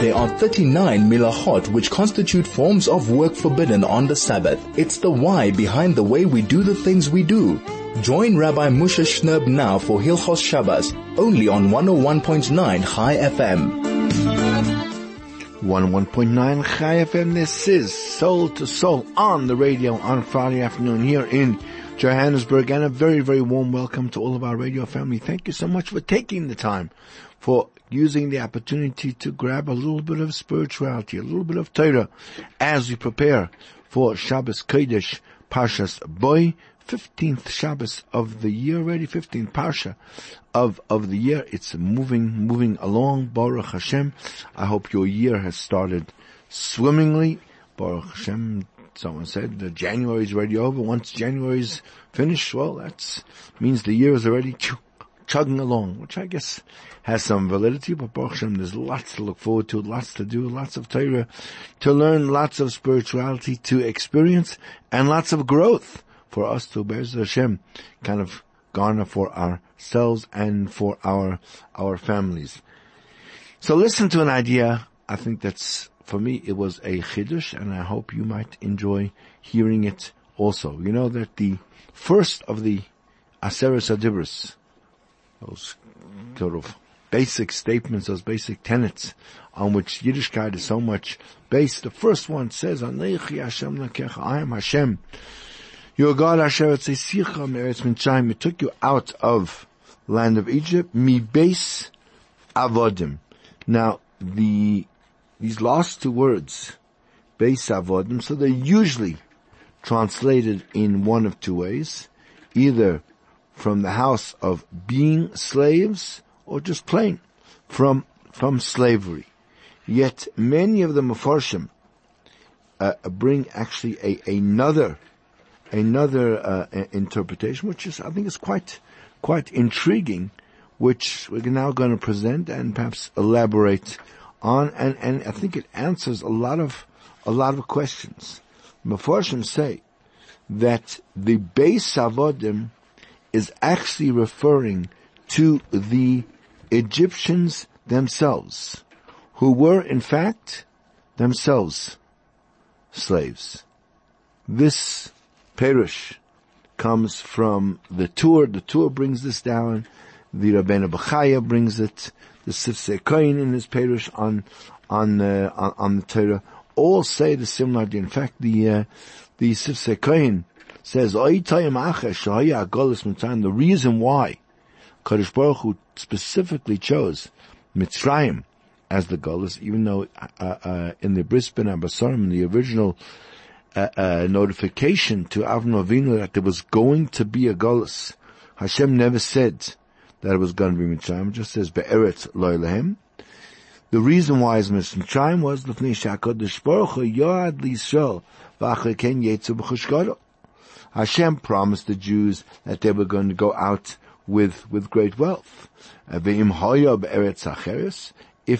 There are 39 melachot which constitute forms of work forbidden on the Sabbath. It's the why behind the way we do the things we do. Join Rabbi Moshe Shnerb now for Hilchos Shabbos, only on 101.9 Chai FM. 101.9 Chai FM. This is Soul to Soul on the radio on Friday afternoon here in Johannesburg and a very, very warm welcome to all of our radio family. Thank you so much for taking the time, for using the opportunity to grab a little bit of spirituality, a little bit of Torah as we prepare for Shabbos Kodesh Parshas Boy, 15th Shabbos of the year already, 15th Parsha of, of the year. It's moving, moving along. Baruch Hashem. I hope your year has started swimmingly. Baruch Hashem Someone said that January is already over. Once January is finished, well, that means the year is already chugging along, which I guess has some validity, but Baruch Hashem, there's lots to look forward to, lots to do, lots of Torah to learn, lots of spirituality to experience, and lots of growth for us to, Be'ez Hashem, kind of garner for ourselves and for our, our families. So listen to an idea, I think that's for me, it was a chiddush, and I hope you might enjoy hearing it also. You know that the first of the Aseres Hadibros, those sort of basic statements, those basic tenets on which Yiddishkeit is so much based. The first one says, I am Hashem. Your God Hashem Meretz Mitzrayim. It took you out of land of Egypt, mi beis avodim. Now, the these last two words, Beis Avodim, so they're usually translated in one of two ways, either from the house of being slaves or just plain from, from slavery. Yet many of the Mefarshim uh, bring actually a, another, another uh, interpretation, which is, I think is quite, quite intriguing, which we're now going to present and perhaps elaborate on, and, and I think it answers a lot of, a lot of questions. Mefarshim say that the Beis Avodim is actually referring to the Egyptians themselves, who were in fact themselves slaves. This Perush comes from the Tur. The Tur brings this down. The Rabbeinu Bechaya brings it the Sifsei Kohen in his Perush on, on, uh, on, on, the Torah, all say the similar. In fact, the, uh, the Sifsei Kohen says, the reason why Kadosh Baruch Hu specifically chose Mitzrayim as the Golas, even though uh, uh, in the Bris Bein HaBesarim, the original uh, uh, notification to Avram that there was going to be a Golas, Hashem never said that it was going to be Mitzrayim. It just says Be'eretz Loilehem. The reason why it's Mitzrayim was Lefnei Shakadosh Baruch Hu Yad L'Yisrael V'Achleken Yetzu B'Chushkado. Hashem promised the Jews that they were going to go out with, with great wealth. If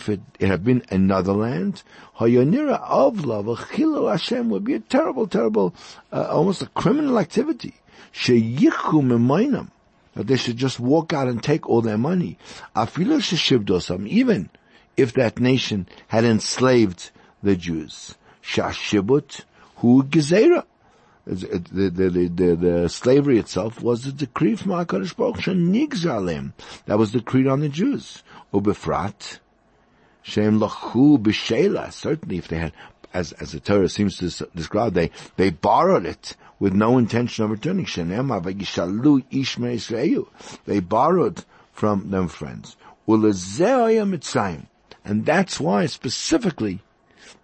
it, it had been another land, Hayonira Avla V'Chilu Hashem would be a terrible, terrible, uh, almost a criminal activity. Sheyichu Memoinam that they should just walk out and take all their money. Even if that nation had enslaved the Jews. Shashibut hu gezerah. The, the, the, the, slavery itself was a decree from HaKadosh Baruch Hu, That was decreed on the Jews. Ubefrat, Shem lachu b'sheila. Certainly if they had, as, as the Torah seems to describe, they, they borrowed it with no intention of returning. They borrowed from them friends. And that's why specifically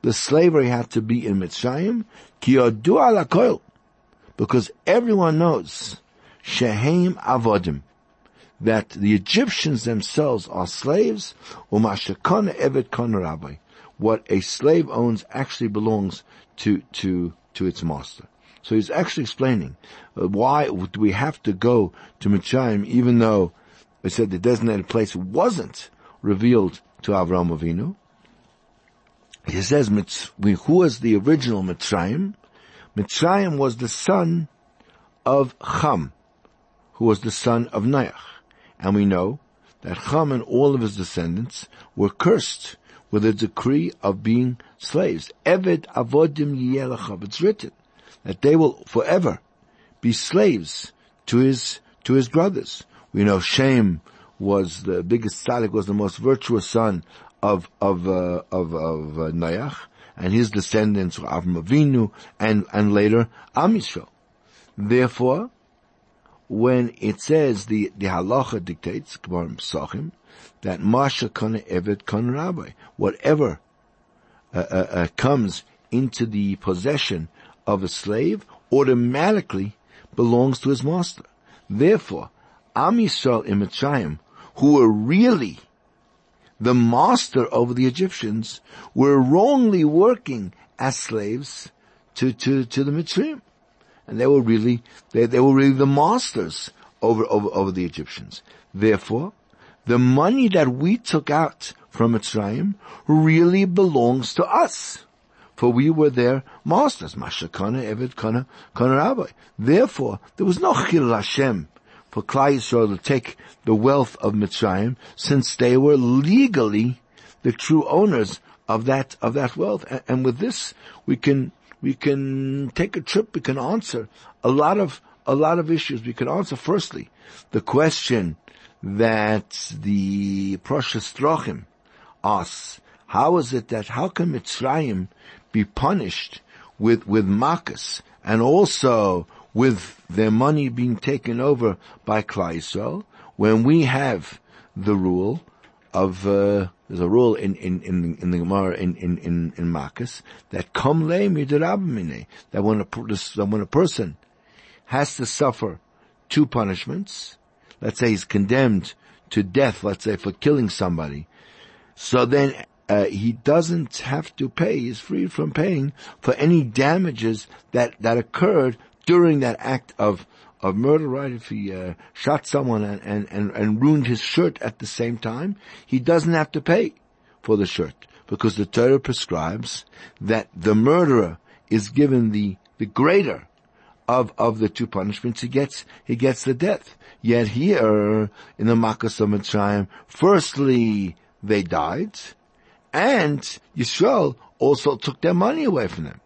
the slavery had to be in Mitzrayim, because everyone knows shehem avodim that the Egyptians themselves are slaves, evet What a slave owns actually belongs to, to, to its master. So he's actually explaining uh, why do we have to go to Mitzrayim even though I said the designated place wasn't revealed to Avram Avinu. He says, who was the original Mitzrayim? Mitzrayim was the son of Cham, who was the son of Noach. And we know that Cham and all of his descendants were cursed with a decree of being slaves. Eved avodim yiyelachav. It's written that they will forever be slaves to his, to his brothers. We know Shem was the biggest tzaddik, was the most virtuous son of, of, uh, of, of uh, and his descendants were Avram Avinu, and, and later Am. Therefore, when it says the, the halacha dictates, Psachim, that Masha kana evet kan rabbi, whatever uh, uh, uh, comes into the possession of a slave automatically belongs to his master. Therefore, Am Yisrael in Mitzrayim, who were really the master over the Egyptians, were wrongly working as slaves to, to, to the Mitzrayim. And they were really, they, they were really the masters over, over, over the Egyptians. Therefore, the money that we took out from Mitzrayim really belongs to us. For we were their masters. Mashakana, Eved, Kana, Kana Rabbi. Therefore, there was no Chil Hashem for Klal Yisrael to take the wealth of Mitzrayim since they were legally the true owners of that, of that wealth. And, and with this, we can, we can take a trip, we can answer a lot of, a lot of issues. We can answer firstly the question that the Parashas Derachim asks, how is it that, how can Mitzrayim be punished with, with Makas and also with their money being taken over by Klal when we have the rule of, uh, there's a rule in, in, in, in the Gemara in, in, in, in Makas that come that when a, that when a person has to suffer two punishments, let's say he's condemned to death, let's say for killing somebody, so then uh, he doesn't have to pay. He's free from paying for any damages that that occurred during that act of of murder. Right? If he uh, shot someone and, and and and ruined his shirt at the same time, he doesn't have to pay for the shirt because the Torah prescribes that the murderer is given the the greater of of the two punishments. He gets he gets the death. Yet here in the Makas of Mitzrayim, firstly they died, and Yisrael also took their money away from them.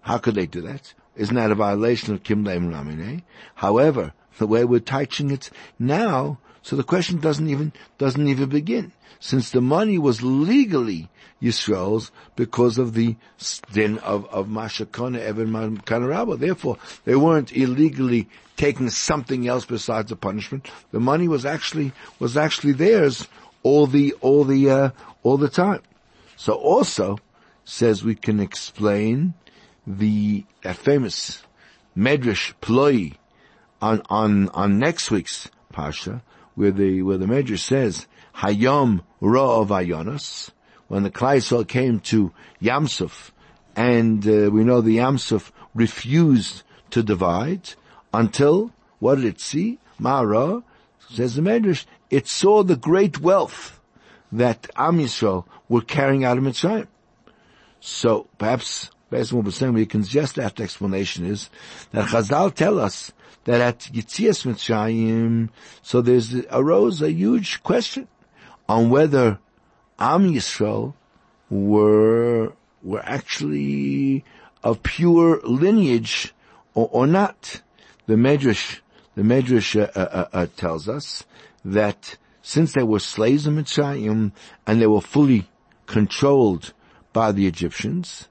How could they do that? Isn't that a violation of Kim Leim Ramine? However, the way we're teaching it now, so the question doesn't even, doesn't even begin. Since the money was legally Yisrael's because of the sin of, of Mashakona Evan Kanaraba. Therefore, they weren't illegally taking something else besides the punishment. The money was actually, was actually theirs all the, all the, uh, all the time. So also says we can explain the, that famous Medrash Ploi on, on, on next week's Pasha, where the, where the Medrash says, Hayom Ra of Ayonos, when the Klaisel came to Yamsuf, and uh, we know the Yamsuf refused to divide until, what did it see? Mara, says the Medrash, it saw the great wealth that Am Yisrael were carrying out of Mitzrayim. So perhaps, based on what we're saying, we can suggest that explanation is that Chazal tell us that at Yitzias Mitzrayim, so there's arose a huge question on whether Am Yisrael were were actually of pure lineage or, or not. The Medrash the Medrash uh, uh, uh, uh, tells us that since they were slaves in Mitzrayim and they were fully controlled by the Egyptians,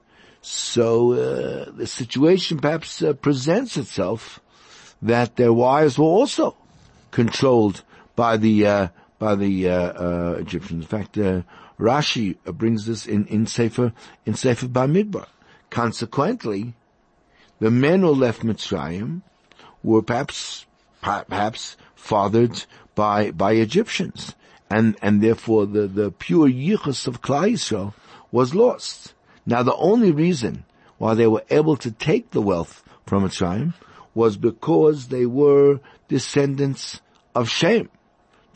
so uh, the situation perhaps uh, presents itself that their wives were also controlled by the by the Egyptians. In fact, Rashi brings this in in Sefer in Sefer Bamidbar. Consequently, the men who left Mitzrayim were perhaps perhaps fathered by, by Egyptians. And, and therefore the, the pure yichus of Klal Yisrael was lost. Now the only reason why they were able to take the wealth from Mitzrayim was because they were descendants of Shem,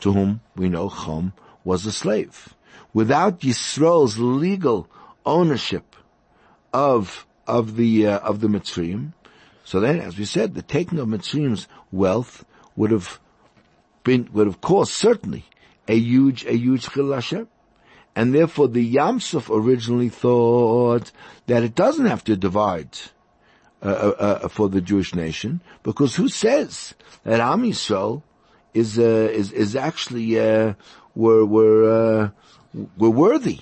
to whom we know Chom was a slave. Without Yisrael's legal ownership of of the uh, of the Mitzrayim, so then, as we said, the taking of Mitzrayim's wealth would have been, would have caused certainly a huge, a huge chil. And therefore the Yamsuf originally thought that it doesn't have to divide uh, uh, uh, for the Jewish nation, because who says that Am Yisrael is uh, is is actually uh, were were uh, were worthy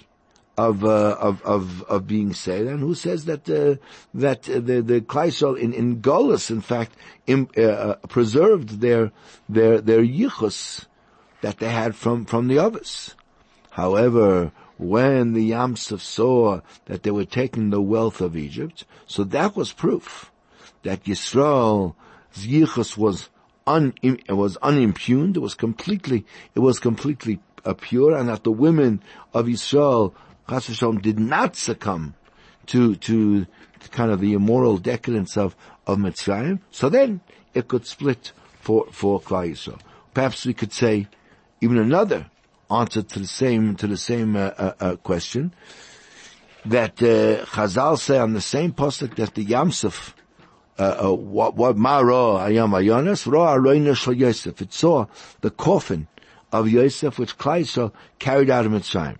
of of of of being saved, and who says that that the the Klaisel in in Golis, in fact, in, preserved their their their yichus that they had from from the others. However, when the Yamsuf saw that they were taking the wealth of Egypt, so that was proof that Yisrael's yichus was un, was unimpugned, it was completely, it was completely uh, pure, and that the women of Yisrael, Chas did not succumb to, to kind of the immoral decadence of, of Mitzrayim, so then it could split for, for Klal Yisrael. Perhaps we could say even another answer to the same to the same uh, uh, uh, question. That uh, Chazal say on the same pasuk that the Yamsuf uh, uh, what what Maro Ayam Ayonas Ro Aroina Shal Yosef. It saw the coffin of Yosef which Klaiso carried out of Mitzrayim.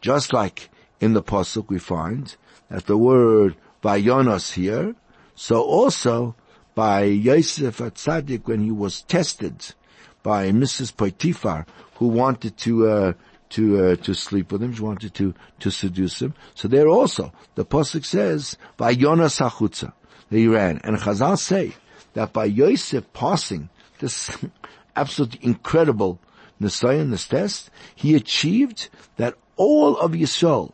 Just like in the pasuk we find that the word Vayonos here so also by Yosef at Tzaddik when he was tested by Mrs. Potiphar who wanted to, uh, to, uh, to sleep with him. She wanted to, to seduce him. So there also, the Pasuk says, by Yonas Hachutza, he ran. And Chazal say that by Yosef passing this absolutely incredible Nisayan, this test, he achieved that all of Yisrael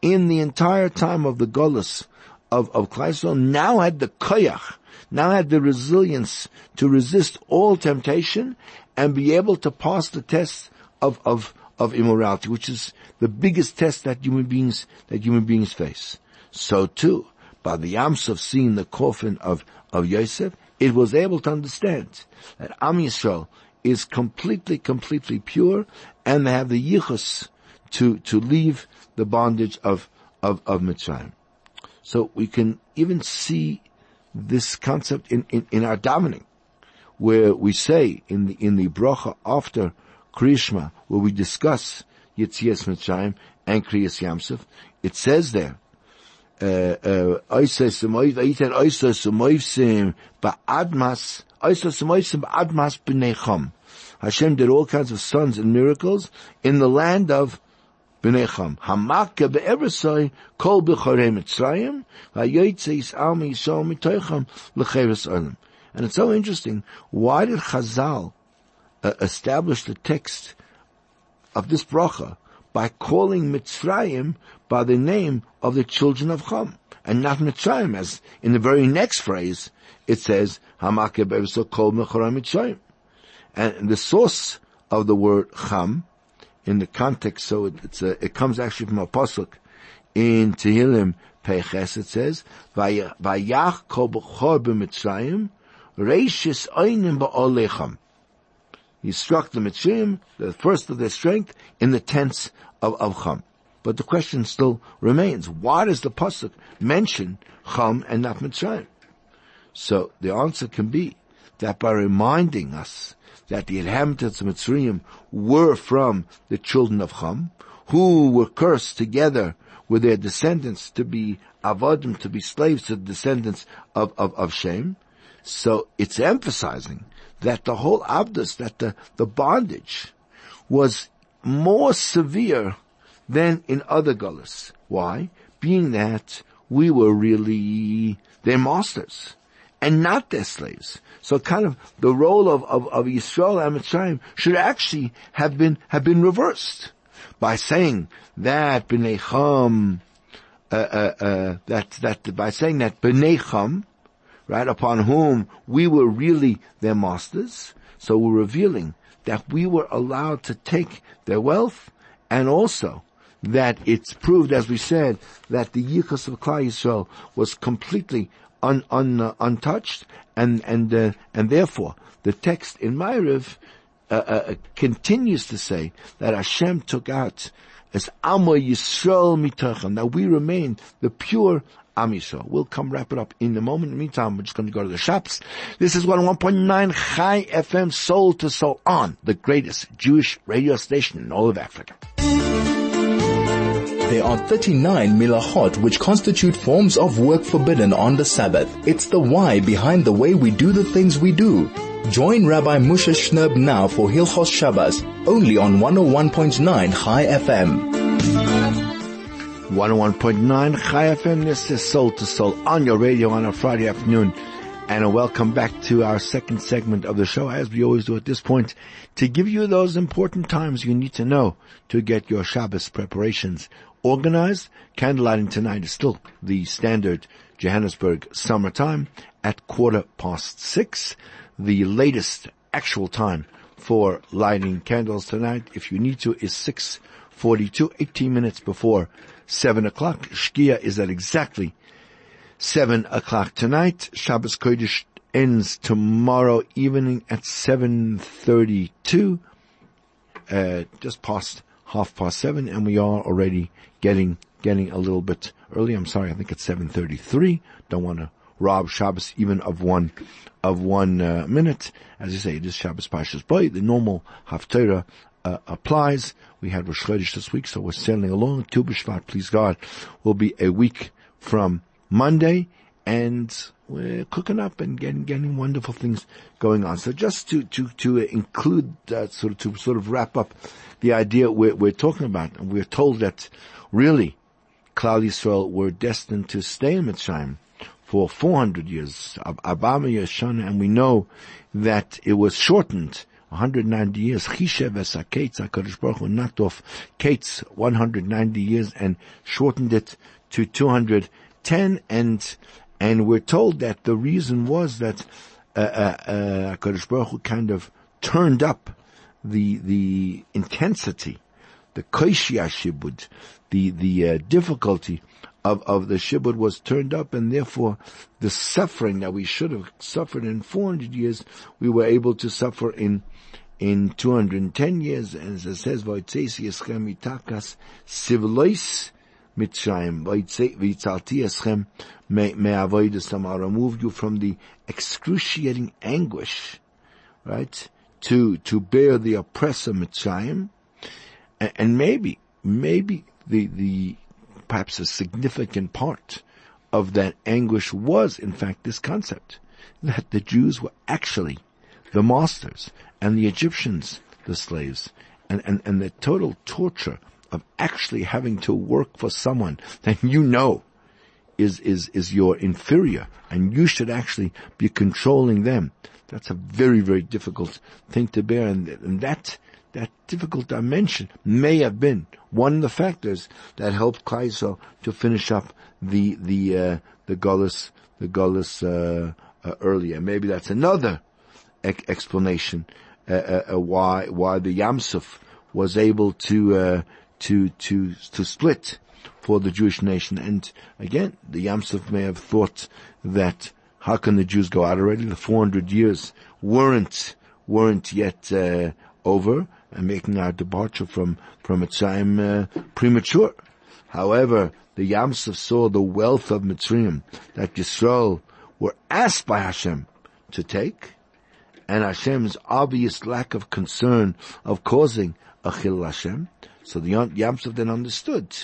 in the entire time of the Golas of, of Klaisel now had the koyach, now had the resilience to resist all temptation and be able to pass the test of, of, of immorality, which is the biggest test that human beings, that human beings face. So too, by the Yamsuf seeing the coffin of, of Yosef, it was able to understand that Am Yisrael is completely, completely pure and they have the yichus to, to leave the bondage of, of, of Mitzrayim. So we can even see this concept in, in, in our davening where we say in the, in the bracha after Krishma, where we discuss Yitzias Mitzrayim and Kriyas Yamsuf, it says there, uh, uh, Hashem did all kinds of sons and miracles in the land of Bnei Hamaka be'eresoi kol b'chorei Mitzrayim, v'ayotze yis'al mi'yisol mitoicham l'cheres olam. And it's so interesting. Why did Chazal uh, establish the text of this bracha by calling Mitzrayim by the name of the children of Cham and not Mitzrayim as in the very next phrase it says Hamakeh kol Mitzrayim. And the source of the word Cham in the context, so it, a, it comes actually from a pasuk in Tehillim Peches. It says Vayach kol b'Mitzrayim Reishis Einim Ba'olecham. He struck the Mitzrayim, the first of their strength, in the tents of, of. But the question still remains, why does the Pasuk mention Cham and not Mitzrayim? So the answer can be that by reminding us that the inhabitants of Mitzrayim were from the children of Cham, who were cursed together with their descendants to be avodim, to be slaves to the descendants of, of, of Shem, so it's emphasizing that the whole abdus, that the, the bondage was more severe than in other gullahs. Why? Being that we were really their masters and not their slaves. So kind of the role of, of, of Yisrael and Mitzrayim should actually have been, have been reversed by saying that B'nai Cham, uh, uh, uh, that, that, by saying that B'nai Cham, right, upon whom we were really their masters. So we're revealing that we were allowed to take their wealth and also that it's proved, as we said, that the Yichus of Klal Yisrael was completely un, un, uh, untouched and, and, uh, and therefore the text in Ma'ariv uh, uh, continues to say that Hashem took out as Amo Yisrael mitachem, that we remain the pure Amisha. We'll come wrap it up in a moment. In the meantime, we're just going to go to the shops. This is one 1.9 Chai FM Soul to Soul on the greatest Jewish radio station in all of Africa. There are 39 melachot which constitute forms of work forbidden on the Sabbath. It's the why behind the way we do the things we do. Join Rabbi Moshe Shnerb now for Hilchos Shabbos, only on 101.9 Chai FM. 101.9 Chai FM, this is Soul to Soul on your radio on a Friday afternoon. And welcome back to our second segment of the show, as we always do at this point, to give you those important times you need to know to get your Shabbos preparations organized. Candlelighting tonight is still the standard Johannesburg summertime at quarter past six. The latest actual time for lighting candles tonight, if you need to, is 6.42, 18 minutes before 7 o'clock. Shkia is at exactly 7 o'clock tonight. Shabbos Kodesh ends tomorrow evening at 7.32, uh, just past half past 7, and we are already getting, getting a little bit early. I'm sorry, I think it's 7.33. Don't want to rob Shabbos even of one, of one uh, minute. As you say, it is Shabbos Pashas Boy. The normal Haftarah uh, applies. We had Rosh Chodesh this week, so we're sailing along. Tu B'Shvat, please God, will be a week from Monday, and we're cooking up and getting getting wonderful things going on. So just to to to include that sort of to sort of wrap up the idea we're, we're talking about, and we're told that really Klal Yisrael were destined to stay in Mitzrayim for 400 years, Abama Yeshana, and we know that it was shortened 190 years. Chishev Esaketz, HaKadosh Baruch Hu knocked off Kates 190 years and shortened it to 210 and, and we're told that the reason was that, uh, uh, uh, Baruch Hu kind of turned up the, the intensity, the Koishia Shibud, the, the, uh, difficulty of, of the Shibud was turned up and therefore the suffering that we should have suffered in 400 years, we were able to suffer in in 210 years, and as it says, Voitzeisi eschem itakas sivlois mitzrayim, Voitzalti eschem me'avoidasam, I'll remove you from the excruciating anguish, right, to, to bear the oppressor Mitzrayim, and, and maybe, maybe the, the, perhaps a significant part of that anguish was in fact this concept, that the Jews were actually the masters and the Egyptians the slaves. And, and, and the total torture of actually having to work for someone that you know is, is, is your inferior and you should actually be controlling them. That's a very, very difficult thing to bear and, and that, that difficult dimension may have been one of the factors that helped Kaiso to finish up the, the, uh, the Gullus, the Gullus, uh, uh, earlier. Maybe that's another explanation uh, uh, uh, why why the Yamsuf was able to uh, to to to split for the Jewish nation. And again, the Yamsuf may have thought that how can the Jews go out already? The 400 years weren't weren't yet uh, over, and making our departure from from Mitzrayim premature. However, the Yamsuf saw the wealth of Mitzrayim that Yisrael were asked by Hashem to take, and Hashem's obvious lack of concern of causing a chil Hashem. So the Yamsuf then understood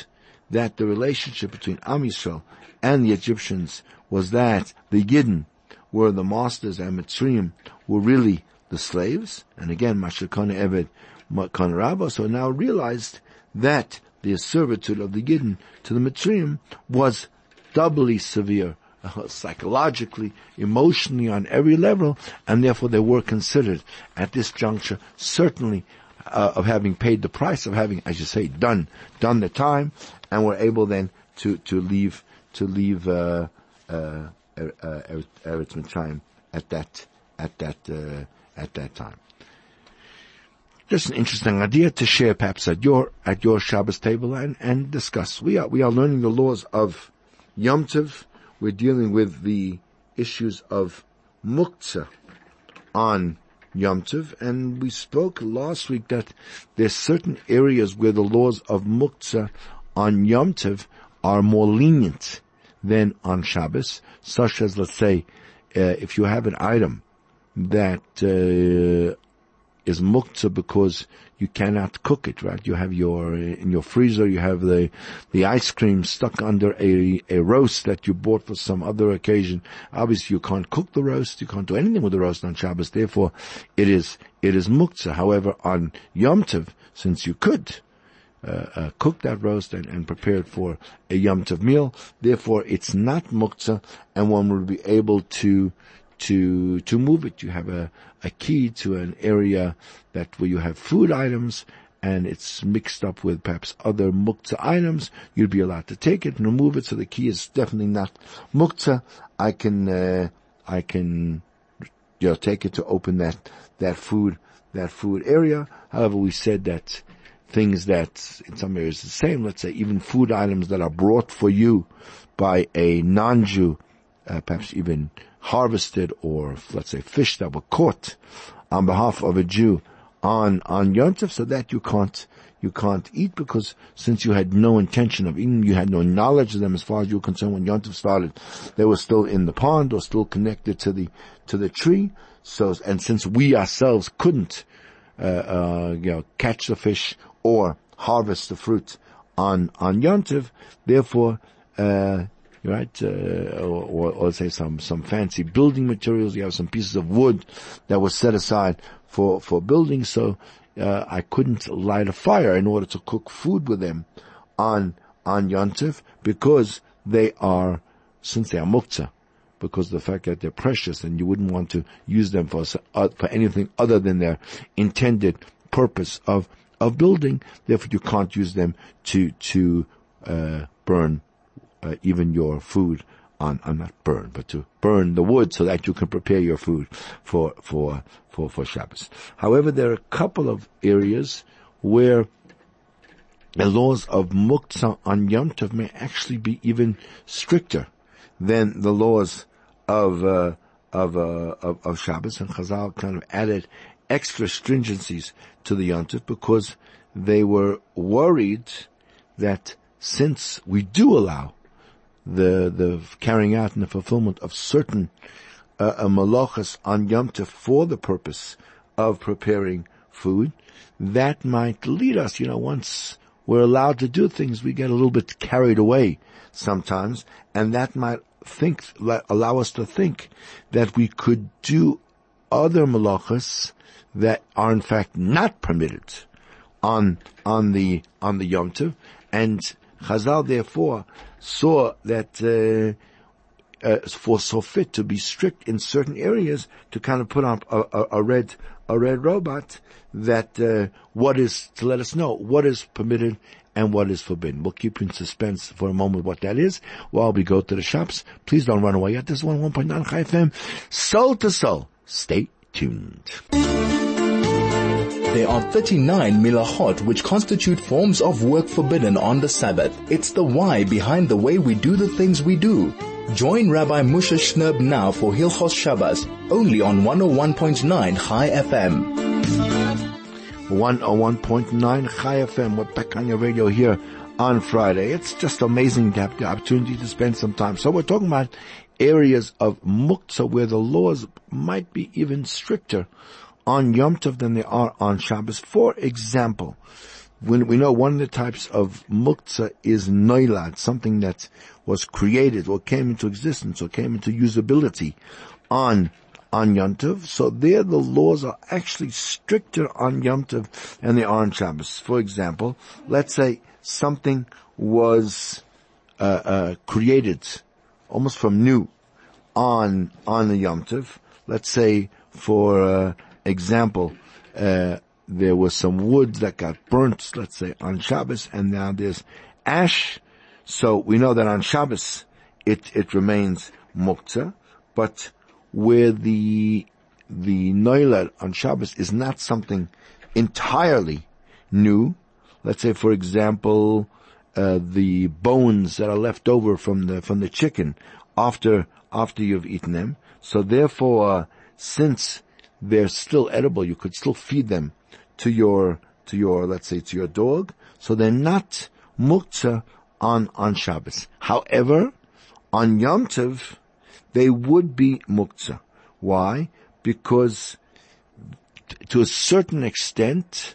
that the relationship between Am Yisrael and the Egyptians was that the Yidden were the masters and Mitzrayim were really the slaves. And again, Mashakana Eved Rabba, so now realized that the servitude of the Yidden to the Mitzrayim was doubly severe psychologically, emotionally, on every level, and therefore they were considered at this juncture certainly uh, of having paid the price of having, as you say, done done the time, and were able then to to leave to leave uh, uh, uh Eretz Mitzrayim at that at that uh, at that time. Just an interesting idea to share, perhaps at your at your Shabbos table and and discuss. We are we are learning the laws of Yom Tov we're dealing with the issues of muktzah on Yom Tov, and we spoke last week that there's certain areas where the laws of muktzah on Yom Tov are more lenient than on Shabbos, such as, let's say, uh, if you have an item that uh, is muktzah because you cannot cook it, right? You have your, in your freezer, you have the, the ice cream stuck under a, a roast that you bought for some other occasion. Obviously you can't cook the roast, you can't do anything with the roast on Shabbos, therefore it is, it is muktzah. However, on Yom Tov, since you could, uh, uh, cook that roast and, and prepare it for a Yom Tov meal. Therefore, it's not muktzah, and one will be able to to to move it. You have a, a key to an area that where you have food items and it's mixed up with perhaps other muktzah items, you'd be allowed to take it and remove it. So the key is definitely not muktzah. I can uh, I can you know take it to open that that food that food area. However, we said that things that in some areas the same. Let's say even food items that are brought for you by a non-Jew, uh, perhaps even harvested or let's say fish that were caught on behalf of a Jew on, on Yontif so that you can't, you can't eat because since you had no intention of eating, you had no knowledge of them as far as you were concerned when Yontif started, they were still in the pond or still connected to the, to the tree. So, and since we ourselves couldn't, uh, uh, you know, catch the fish or harvest the fruit on, on Yontif, therefore, uh, right? Uh, or, or, say some, some fancy building materials. You have some pieces of wood that was set aside for, for building. So, uh, I couldn't light a fire in order to cook food with them on, on Yontif because they are, since they are muktzah, because of the fact that they're precious and you wouldn't want to use them for, uh, for anything other than their intended purpose of, of building. Therefore you can't use them to, to, uh, burn uh, even your food on, on not burn, but to burn the wood so that you can prepare your food for, for, for, for Shabbos. However, there are a couple of areas where the laws of muktzah on Yom Tov may actually be even stricter than the laws of, uh, of, uh, of, of Shabbos, and Chazal kind of added extra stringencies to the Yom Tov because they were worried that since we do allow the the carrying out and the fulfillment of certain uh, malachas on Yom Tov for the purpose of preparing food, that might lead us, you know, once we're allowed to do things, we get a little bit carried away sometimes, and that might think, allow us to think that we could do other malachas that are in fact not permitted on, on the, on the Yom Tov, and Chazal therefore saw that uh, uh, for Sofit to be strict in certain areas to kind of put up a, a, a red a red robot that uh, what is to let us know what is permitted and what is forbidden. We'll keep you in suspense for a moment what that is while we go to the shops. Please don't run away yet. This is one one point nine Chai FM, soul to soul. Stay tuned. There are 39 melachot which constitute forms of work forbidden on the Sabbath. It's the why behind the way we do the things we do. Join Rabbi Moshe Shnerb now for Hilchos Shabbos, only on 101.9 Chai FM. 101.9 Chai FM. We're back on your radio here on Friday. It's just amazing to have the opportunity to spend some time. So we're talking about areas of muktzah where the laws might be even stricter on Yom Tov than they are on Shabbos. For example, when we know one of the types of muktzah is noilad, something that was created or came into existence or came into usability on on Yom Tov. So there the laws are actually stricter on Yom Tov than they are on Shabbos. For example, let's say something was uh, uh, created almost from new on on the Yom Tov. Let's say for uh, example, uh, there was some wood that got burnt, let's say, on Shabbos, and now there's ash. So we know that on Shabbos it it remains muktzah, but where the the noilad on Shabbos is not something entirely new. Let's say, for example, uh, the bones that are left over from the from the chicken after after you've eaten them. So therefore, uh, since they're still edible. You could still feed them to your, to your, let's say to your dog. So they're not muktzah on, on Shabbos. However, on Yom Tov, they would be muktzah. Why? Because to a certain extent,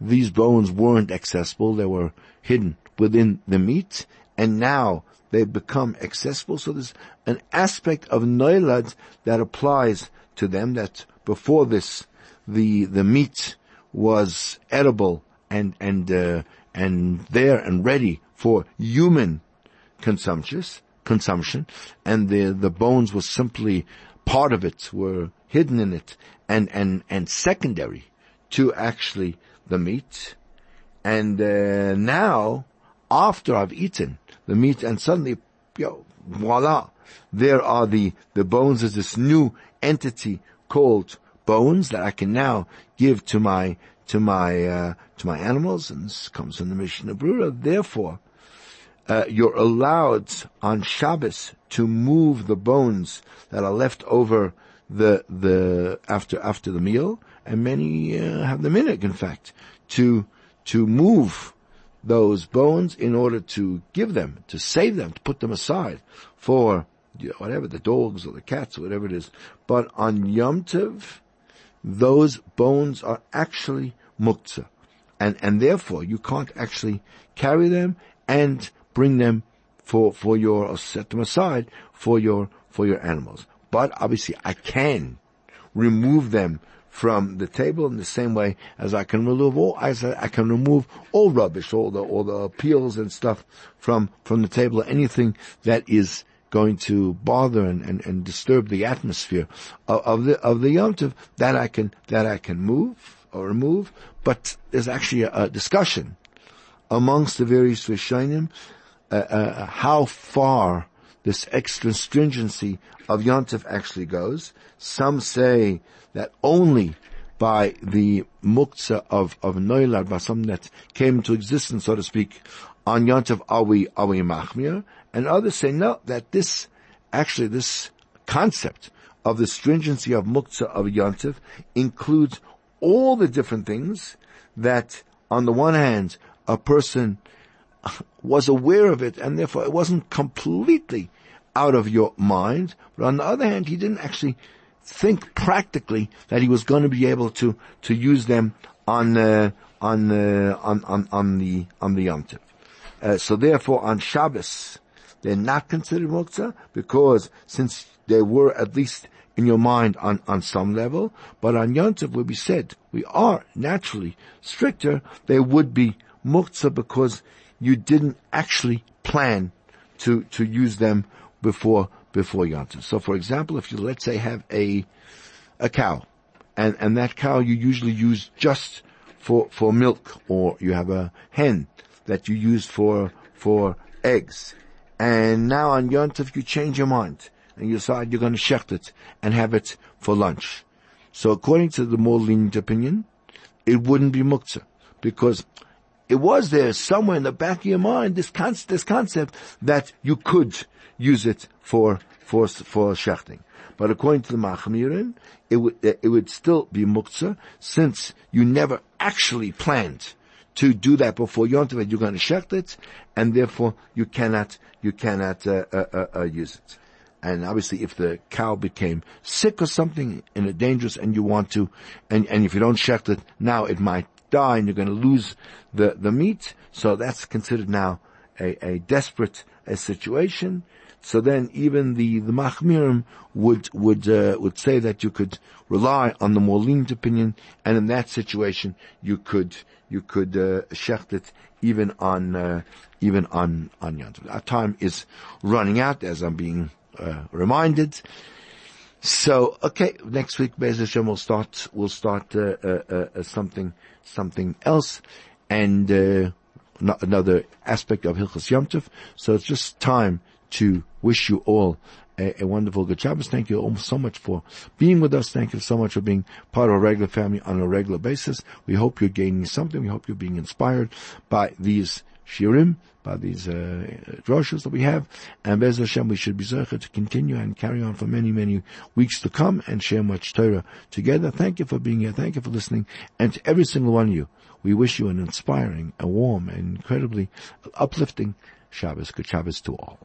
these bones weren't accessible. They were hidden within the meat, and now they become accessible. So there's an aspect of noilad that applies to them that before this, the, the meat was edible and, and, uh, and there and ready for human consumption, consumption, and the, the bones were simply part of it, were hidden in it, and, and, and secondary to actually the meat. And, uh, now, after I've eaten the meat and suddenly, voila, there are the, the bones as this new entity called bones that I can now give to my, to my, uh, to my animals. And this comes from the Mishnah Brura. Therefore, uh, you're allowed on Shabbos to move the bones that are left over the the after after the meal, and many uh, have the minhag, in fact, to to move those bones in order to give them, to save them, to put them aside for whatever the dogs or the cats or whatever it is. But on Yom Tov, those bones are actually muktzah, and and therefore you can't actually carry them and bring them for for your or set them aside for your for your animals. But obviously, I can remove them from the table in the same way as I can remove all I, I can remove all rubbish, all the all the peels and stuff from from the table. Anything that is going to bother and, and, and disturb the atmosphere of, of the of the Yom Tov, that I can that I can move or remove. But there's actually a, a discussion amongst the various Rishonim uh, uh, how far this extra stringency of Yontif actually goes. Some say that only by the muktzah of, of Noilad, by something that came into existence, so to speak, on Yontif are we, are we machmir? And others say no, that this, actually this concept of the stringency of muktzah of Yontif includes all the different things that on the one hand, a person was aware of it and therefore it wasn't completely out of your mind. But on the other hand, he didn't actually think practically that he was going to be able to, to use them on, uh, on, uh, on, on, on the, on the Yom Tov. Uh, so therefore on Shabbos, they're not considered muktzah because since they were at least in your mind on, on some level, but on Yom Tov where we said we are naturally stricter, they would be muktzah because you didn't actually plan to, to use them before, before Yom So for example, if you let's say have a, a cow and, and that cow you usually use just for, for milk or you have a hen that you use for, for eggs. And now on Yom you change your mind and you decide you're going to shecht it and have it for lunch. So according to the more lenient opinion, it wouldn't be muktzah because it was there somewhere in the back of your mind, this, con- this concept that you could use it for, for, for shechting. But according to the Machmirin, it would, it would still be muktzah since you never actually planned to do that before Yom Tov, you're going to shecht it, and therefore you cannot, you cannot, uh, uh, uh, uh, use it. And obviously if the cow became sick or something in a dangerous and you want to, and, and if you don't shecht it, now it might die and you're going to lose the, the meat. So that's considered now a, a desperate a situation. So then even the, the Machmirim would, would, uh, would say that you could rely on the more lenient opinion and in that situation you could, you could, uh, shecht it even on, uh, even on, on Our time is running out as I'm being, uh, reminded. So, okay, next week, Be'ez Hashem, we'll start, we'll start, uh, uh, uh, something, something else, and, uh, another aspect of Hilchas Yom Tov. So it's just time to wish you all a, a, wonderful good Shabbos. Thank you all so much for being with us. Thank you so much for being part of our regular family on a regular basis. We hope you're gaining something. We hope you're being inspired by these shirim, by these uh, droshes that we have. And Bez Hashem, we should be zeichet to continue and carry on for many, many weeks to come and share much Torah together. Thank you for being here. Thank you for listening. And to every single one of you, we wish you an inspiring, a warm, and incredibly uplifting Shabbos. Good Shabbos to all.